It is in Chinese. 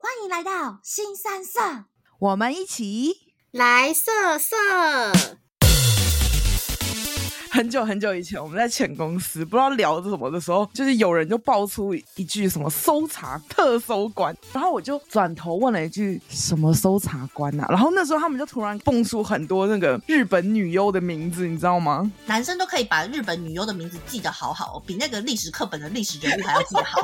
欢迎来到新三色，我们一起来色色。很久很久以前，我们在前公司不知道聊着什么的时候，就是有人就爆出一句什么“搜查特搜官”，然后我就转头问了一句“什么搜查官啊”，然后那时候他们就突然蹦出很多那个日本女优的名字，你知道吗？男生都可以把日本女优的名字记得好好，比那个历史课本的历史人物还要记得好。